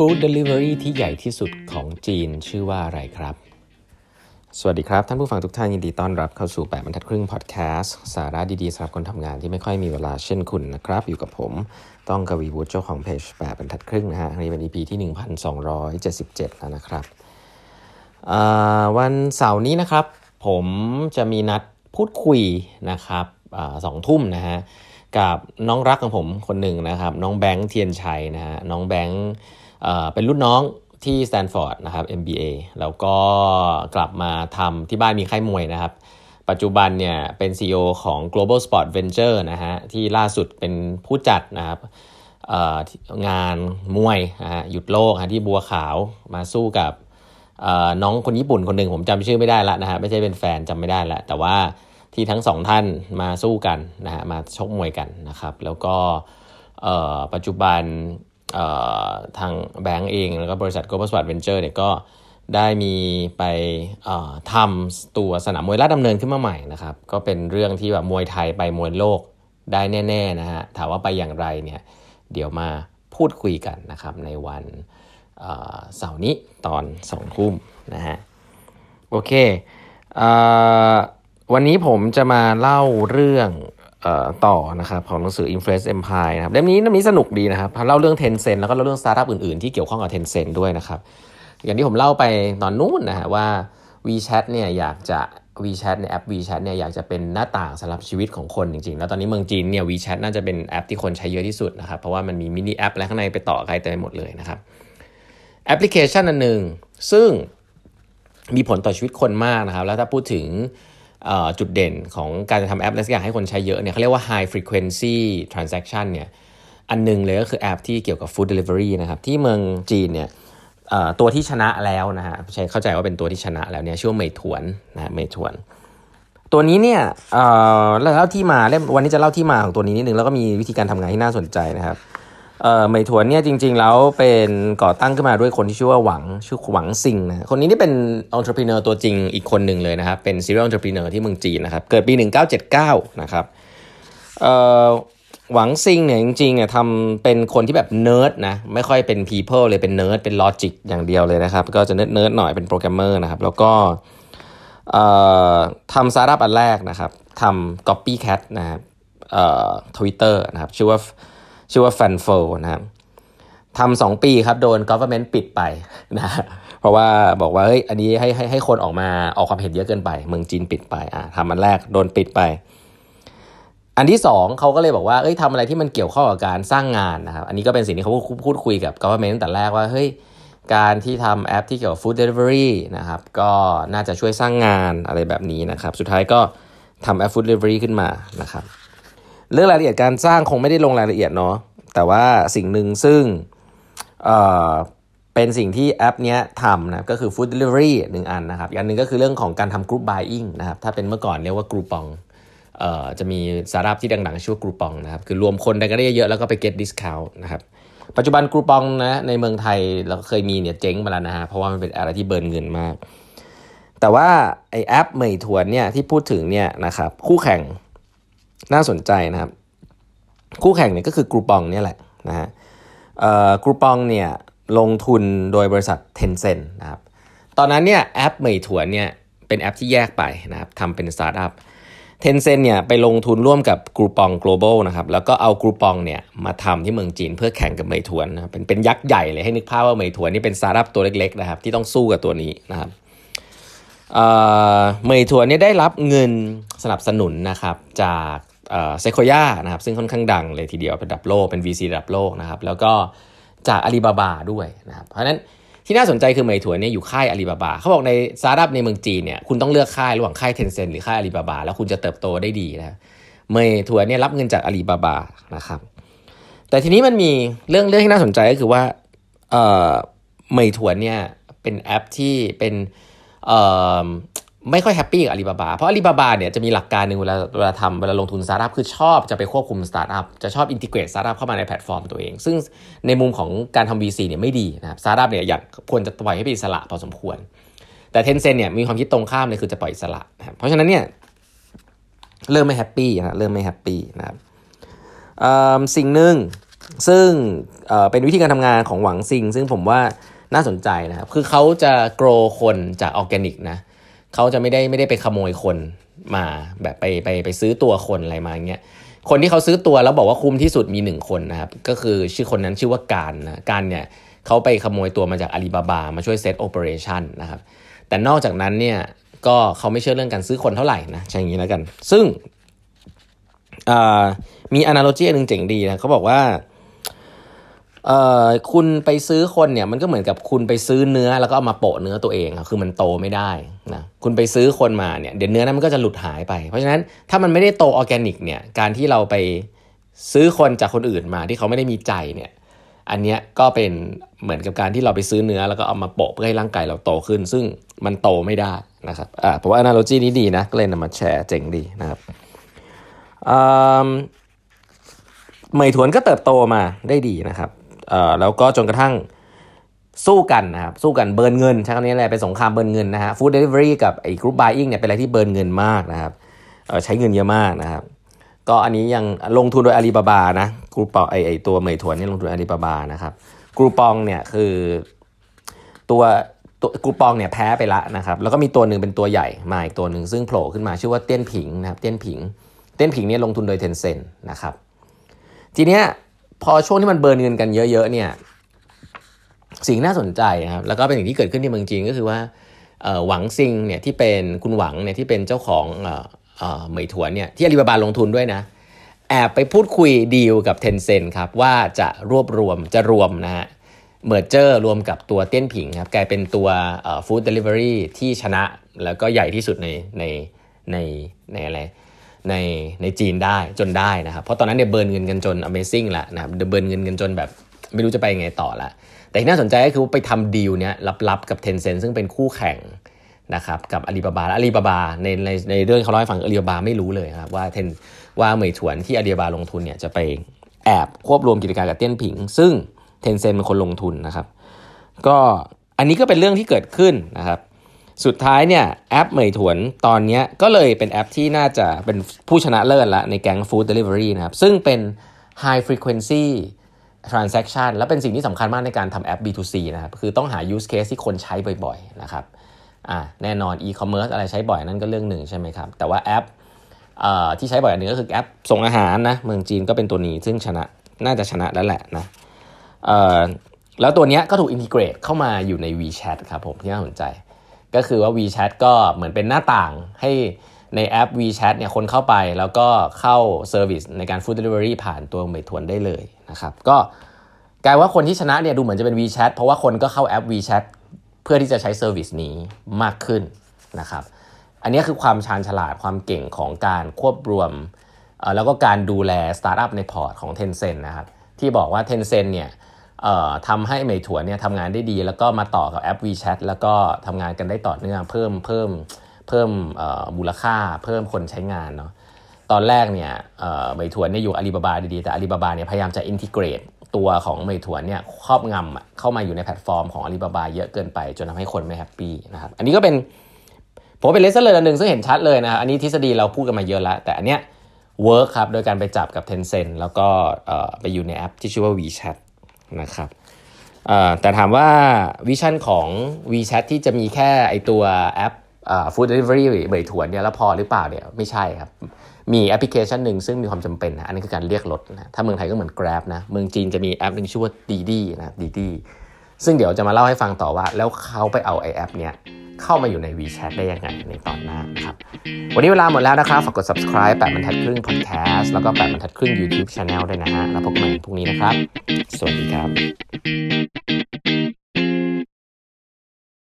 ฟู้ดเดลิเวอรี่ที่ใหญ่ที่สุดของจีนชื่อว่าอะไรครับ สวัสดีครับ ท่านผู้ฟังทุกท่านยินดีต้อนรับเข้าสู่8บรรทัดครึ่งพอดแคสต์สาระดีๆสำหรับคนทำงานที่ไม่ค่อยมีเวลาเช่นคุณนะครับ อยู่กับผมต้องกวีวุฒิเจ้าของเพจ8บรรทัดครึ่งนะฮะนี่เป็น EP ที่ 1277 แล้วนะครับวันเสาร์นี้นะครับ ผมจะมีนัดพูดคุยนะครับสองทุ่มนะฮะกับน้องรักของผมคนหนึ่งนะครับ น้องแบงค์เทียนชัยนะฮะน้องแบงค์ เป็นรุ่นน้องที่สแตนฟอร์ดนะครับ MBA แล้วก็กลับมาทำที่บ้านมีค่ายมวยนะครับ ปัจจุบันเนี่ยเป็น CEO ของ Global Sport Venture นะฮะที่ล่าสุดเป็นผู้จัดนะครับงานมวยนะฮะหยุดโลกที่บัวขาวมาสู้กับน้องคนญี่ปุ่นคนหนึ่งผมจำชื่อไม่ได้ละนะฮะไม่ใช่เป็นแฟนจำไม่ได้ละแต่ว่าที่ทั้งสองท่านมาสู้กันนะฮะมาชกมวยกันนะครับ แล้วก็ปัจจุบัน ทางแบงก์เอง แล้วก็บริษัท Global Sport Venture เนี่ยก็ได้มีไปทำตัวสนามมวยลาดดำเนินขึ้นมาใหม่นะครับ ก็เป็นเรื่องที่แบบมวยไทยไปมวยโลกได้แน่ๆนะฮะถามว่าไปอย่างไรเนี่ยเดี๋ยวมาพูดคุยกันนะครับในวันเสาร์นี้ตอนสองทุ่มนะฮะโอเควันนี้ผมจะมาเล่าเรื่อง ต่อนะครับของหนังสือ Influence Empire นะครับเล่มนี้เล่มนี้สนุกดีนะครับเล่าเรื่อง Tencent แล้วก็เล่าเรื่องสตาร์ทอัพอื่นๆ ที่เกี่ยวข้องกับ Tencent ด้วยนะครับ อย่างที่ผมเล่าไปตอนนู้นนะฮะว่า WeChat เนี่ยอยากจะ WeChat ในแอป WeChat เนี่ยอยากจะเป็นหน้าต่างสำหรับชีวิตของคนจริงๆ แล้วตอนนี้เมืองจีนเนี่ย WeChat น่าจะเป็นแอปที่คนใช้เยอะที่สุดนะครับ เพราะว่ามันมี mini app อะไรข้างในไปต่อใครเต็มไปหมดเลยนะครับแอปพลิเคชันอันหนึ่งซึ่งมีผลต่อชีวิตคนมากนะครับ แล้วถ้าพูดถึง จุดเด่นของการจะทำแอปอะไรสักอย่างให้คนใช้เยอะเนี่ยเขาเรียกว่า high frequency transaction เนี่ยอันนึงเลยก็คือแอปที่เกี่ยวกับ food delivery นะครับที่เมืองจีนเนี่ยตัวที่ชนะแล้วนะฮะใช้เข้าใจว่าเป็นตัวที่ชนะแล้วเนี่ยชื่อว่าเมถวนนะเมถวน ตัวนี้เนี่ยเล่าที่มาเล่มวันนี้จะเล่าที่มาของตัวนี้นิดนึงแล้วก็มีวิธีการทำงานที่น่าสนใจนะครับ เอ่อเหมยถวนเนี่ยจริง ๆ แล้วเป็นก่อตั้งขึ้นมาด้วยคนที่ชื่อว่าหวังชื่อหวังซิงนะคนนี้นี่เป็น entrepreneur ตัวจริงอีกคนหนึ่งเลยนะครับ เป็น serial entrepreneur ที่เมืองจีนนะครับ เกิดปี 1979 นะครับเอ่อหวังซิงเนี่ยจริงๆเนี่ยทำเป็นคนที่แบบเนิร์ดนะไม่ค่อยเป็น people เลยเป็นเนิร์ดเป็น logic อย่างเดียวเลยนะครับ ก็จะ nerd nerd หน่อยเป็นโปรแกรมเมอร์นะครับ แล้วก็เอ่อทำสตาร์ทอัพอันแรกนะครับทำ copycat นะครับเอ่อทวิตเตอร์นะครับชื่อว่า ชื่อว่า f a n f o นะครับทำสองปีครับโดน government ปิดไปนะเพราะว่าบอกว่าเฮ้ยอันนี้ให้ให้ให้คนออกมาออกความเห็นเยอะเกินไป เมืองจีนปิดไปอะทำอันแรกโดนปิดไป อันที่สองเขาก็เลยบอกว่าเอ้ยทำอะไรที่มันเกี่ยวข้องกับการสร้างงานนะครับอันนี้ก็เป็นสิ่งที่เขาพูดคุยกับ government ตั้งแต่แรกว่าเฮ้ยการที่ทำแอปที่เกี่ยวกับ food delivery นะครับก็น่าจะช่วยสร้างงานอะไรแบบนี้นะครับ สุดท้ายก็ทำแอป food delivery ขึ้นมานะครับ เรื่องรายละเอียดการสร้างคงไม่ได้ลงรายละเอียดเนาะแต่ว่าสิ่งหนึ่งซึ่งเอ่อเป็นสิ่งที่แอปนี้ทำนะก็คือ Food Delivery หนึ่งอันนะครับอีกอันหนึ่งก็คือเรื่องของการทำ Group Buying นะครับถ้าเป็นเมื่อก่อนเรียกว่ากรูปองเอ่อจะมีสาราที่ดังๆชื่อกรูปองนะครับคือรวมคนได้ก็ได้เยอะแล้วก็ไป get discount นะครับปัจจุบันกรูปองนะในเมืองไทยเราเคยมีเนี่ยเจ๊งมาแล้วนะฮะเพราะว่ามันเป็นอะไรที่เบิร์นเงินมาก แต่ว่าไอแอปเหมยถวนเนี่ยที่พูดถึงเนี่ยนะครับคู่แข่ง น่าสนใจนะครับ คู่แข่งเนี่ยก็คือ Groupon เนี่ยแหละนะฮะ Groupon เนี่ยลงทุนโดยบริษัท Tencent นะครับ ตอนนั้นเนี่ยแอปเหมยถวนเนี่ยเป็นแอปที่แยกไปนะครับทำเป็นสตาร์ทอัพ Tencent เนี่ยไปลงทุนร่วมกับ Groupon global นะครับ แล้วก็เอา Groupon เนี่ยมาทำที่เมืองจีนเพื่อแข่งกับเหมยถวนนะเป็นเป็นยักษ์ใหญ่เลยให้นึกภาพว่าเหมยถวนนี่เป็นสตาร์ทอัพตัวเล็กๆนะครับที่ต้องสู้กับตัวนี้นะครับเหมยถวนเนี่ยได้รับเงินสนับสนุนนะครับจาก Sequoia นะครับซึ่งค่อนข้างดังเลยทีเดียวเป็นระดับโลกเป็น VC ระดับโลกนะครับแล้วก็จากอาลีบาบาด้วยนะครับเพราะฉะนั้นที่น่าสนใจคือเหมยถวนเนี่ยอยู่ค่ายอาลีบาบาเขาบอกในสตาร์ทอัพในเมืองจีนเนี่ยคุณต้องเลือกค่ายระหว่างค่าย Tencent หรือค่ายอาลีบาบาแล้วคุณจะเติบโตได้ดีนะเหมยถวนเนี่ยรับเงินจากอาลีบาบานะครับแต่ทีนี้มันมีเรื่องเรื่องที่น่าสนใจก็คือว่าเหมยถวนเนี่ยเป็นแอปที่เป็น ไม่ค่อย happy กับอาลีบาบาเพราะอาลีบาบาเนี่ยจะมีหลักการหนึ่งเวลาเวลาทำเวลาลงทุนสตาร์ทอัพคือชอบจะไปควบคุมสตาร์ทอัพจะชอบ integrate สตาร์ทอัพเข้ามาในแพลตฟอร์มตัวเอง ซึ่งในมุมของการทำ VC เนี่ยไม่ดีนะครับสตาร์ทอัพเนี่ยอยากควรจะปล่อยให้เป็นอิสระพอสมควร แต่ Tencent เนี่ยมีความคิดตรงข้ามเลยคือจะปล่อยอิสระนะครับเพราะฉะนั้นเนี่ยเริ่มไม่ happy นะเริ่มไม่ happy นะครับสิ่งหนึ่งซึ่งเเป็นวิธีการทำงานของหวังซิง ซึ่งผมว่าน่าสนใจนะครับคือเขาจะโกรคนจากออร์แกนิกนะ เขาจะไม่ได้ไม่ได้ไปขโมยคนมาแบบไปไปไปซื้อตัวคนอะไรมาเงี้ยคนที่เขาซื้อตัวแล้วบอกว่าคุ้มที่สุดมีหนึ่งคนนะครับก็คือชื่อคนนั้นชื่อว่าการนะการเนี่ยเขาไปขโมยตัวมาจากอาลีบาบามาช่วยเซตโอเปอเรชันนะครับแต่นอกจากนั้นเนี่ยก็เขาไม่เชื่อเรื่องการซื้อคนเท่าไหร่นะใช่อย่างนี้แล้วกัน ซึ่งมี analogy นึงเจ๋งดีนะเขาบอกว่า เอ่อคุณไปซื้อคนเนี่ยมันก็เหมือนกับคุณไปซื้อเนื้อแล้วก็เอามาโปะเนื้อตัวเองคือมันโตไม่ได้นะคุณไปซื้อคนมาเนี่ยเดี๋ยวเนื้อนั้นมันก็จะหลุดหายไป เพราะฉะนั้นถ้ามันไม่ได้โตออร์แกนิกเนี่ยการที่เราไปซื้อคนจากคนอื่นมาที่เขาไม่ได้มีใจเนี่ยอันเนี้ยก็เป็นเหมือนกับการที่เราไปซื้อเนื้อแล้วก็เอามาโปะเพื่อให้ร่างกายเราโตขึ้น ซึ่งมันโตไม่ได้นะครับอ่าเพราะว่า analogy นี้ดีนะก็เลยนำมาแชร์เจ๋งดีนะครับอ่าเหมยถวนก็เติบโตมาได้ดีนะครับ แล้วก็จนกระทั่งสู้กันนะครับสู้กัน burn เงินใช้คำนี้แหละเป็นสงคราม burn เงินนะฮะ food delivery กับไอ้ group buying เนี่ยเป็นอะไรที่ burn เงินมากนะครับใช้เงินเยอะมากนะครับ ก็อันนี้ยังลงทุนโดยอาลีบาบานะ Groupon ไอไอตัวเหมยถวนนี่ลงทุนอาลีบาบานะครับกรุ๊ปองเนี่ยคือตัวตัวกรุ๊ปองเนี่ยแพ้ไปละนะครับแล้วก็มีตัวหนึ่งเป็นตัวใหญ่มาอีกตัวหนึ่งซึ่งโผล่ขึ้นมาชื่อว่าเตี้ยนผิงนะครับเตี้ยนผิงเตี้ยนผิงเนี่ยลงทุนโดยเทนเซ็นนะครับทีเนี้ย พอช่วงที่มันเบิร์นเงินกันเยอะๆเนี่ยสิ่งน่าสนใจนะครับแล้วก็เป็นสิ่งที่เกิดขึ้นที่เมืองจีนก็คือว่าหวังซิงเนี่ยที่เป็นคุณหวังเนี่ยที่เป็นเจ้าของเหมยถวนเนี่ยที่อาลีบาบาลงทุนด้วยนะแอบไปพูดคุยดีลกับ Tencent ครับว่าจะรวบรวมจะรวมนะฮะ merger รวมกับตัวเตี้ยนผิงครับกลายเป็นตัว food delivery ที่ชนะแล้วก็ใหญ่ที่สุดในในในในอะไร ในในจีนได้จนได้นะครับ เพราะตอนนั้นเนี่ย burn เงินกันจน amazing ละนะครับ burn เงินกันจนแบบไม่รู้จะไปยังไงต่อละแต่ที่น่าสนใจก็คือไปทำดีลเนี้ยลับๆกับ Tencent ซึ่งเป็นคู่แข่งนะครับกับอาลีบาบาอาลีบาบาในในในเรื่องเขาเล่าให้ฟังอาลีบาบาไม่รู้เลยครับว่าเทนว่าเหมยถวนที่อาลีบาบาลงทุนเนี่ยจะไปแอบควบรวมกิจการกับเตี้ยนผิง ซึ่งเทนเซ็นเป็นคนลงทุนนะครับ ก็อันนี้ก็เป็นเรื่องที่เกิดขึ้นนะครับ สุดท้ายเนี่ยแอปเหมยถวนตอนนี้ก็เลยเป็นแอปที่น่าจะเป็นผู้ชนะเลิศละในแก๊ง Food Delivery นะครับ ซึ่งเป็น High Frequency Transaction และเป็นสิ่งที่สำคัญมากในการทำแอป B2C นะครับ คือต้องหา use case ที่คนใช้บ่อยๆนะครับอ่าแน่นอน e-commerce อะไรใช้บ่อยนั่นก็เรื่องหนึ่งใช่ไหมครับ แต่ว่าแอปที่ใช้บ่อยอันนึงก็คือแอปส่งอาหารนะเมืองจีนก็เป็นตัวนี้ซึ่งชนะน่าจะชนะแล้วแหละนะแล้วตัวนี้ก็ถูก integrate เข้ามาอยู่ใน WeChat ครับผมที่น่าสนใจ ก็คือว่า WeChat ก็เหมือนเป็นหน้าต่างให้ในแอป WeChat เนี่ยคนเข้าไปแล้วก็เข้า service ในการ food delivery ผ่านตัวเหมยถวนได้เลยนะครับก็กลายว่าคนที่ชนะเนี่ยดูเหมือนจะเป็น WeChat เพราะว่าคนก็เข้าแอป WeChat เพื่อที่จะใช้ service นี้มากขึ้นนะครับอันนี้คือความชาญฉลาดความเก่งของการควบรวม แล้วก็การดูแลสตาร์ทอัพใน port ของ Tencent นะครับที่บอกว่า Tencent เนี่ย ทำให้เหมยถวนเนี่ยทำงานได้ดี แล้วก็มาต่อกับแอป WeChat แล้วก็ทำงานกันได้ต่อเนื่องเพิ่มเพิ่มเพิ่มมูลค่าเพิ่มคนใช้งานเนาะตอนแรกเนี่ยเหมยถวนเนี่ยอยู่อาลีบาบาดีๆ แต่อาลีบาบาเนี่ยพยายามจะ integrate ตัวของเหมยถวนเนี่ยครอบงำเข้ามาอยู่ในแพลตฟอร์มของอาลีบาบาเยอะเกินไป จนทำให้คนไม่ happy นะครับอันนี้ก็เป็นผมเป็น lesson เลยอันหนึ่งซึ่งเห็นชัดเลยนะครับอันนี้ทฤษฎีเราพูดกันมาเยอะแล้ว แต่อันเนี้ย work ครับ โดยการไปจับกับ Tencent แล้วก็ไปอยู่ในแอปที่ชื่อว่า WeChat นะครับแต่ถามว่า vision ของ WeChat ที่จะมีแค่ไอตัวแอป food delivery เหมยถวนเนี่ยแล้วพอหรือเปล่าเนี่ยไม่ใช่ครับ มีแอปพลิเคชันหนึ่งซึ่งมีความจำเป็นนะอันนี้คือการเรียกรถนะถ้าเมืองไทยก็เหมือน Grab นะเมืองจีนจะมีแอปหนึ่งชื่อว่าดีดีนะดีดีซึ่งเดี๋ยวจะมาเล่าให้ฟังต่อว่า แล้วเขาไปเอาไอแอปเนี้ย เข้ามาอยู่ใน WeChat ได้ยังไงในตอนหน้านะครับวันนี้เวลาหมดแล้วนะครับฝากกด subscribe แปดบรรทัดครึ่ง podcast แล้วก็แปดบรรทัดครึ่ง YouTube Channel ด้วยนะฮะแล้วพบกันใหม่พรุ่งนี้นะครับ สวัสดีครับ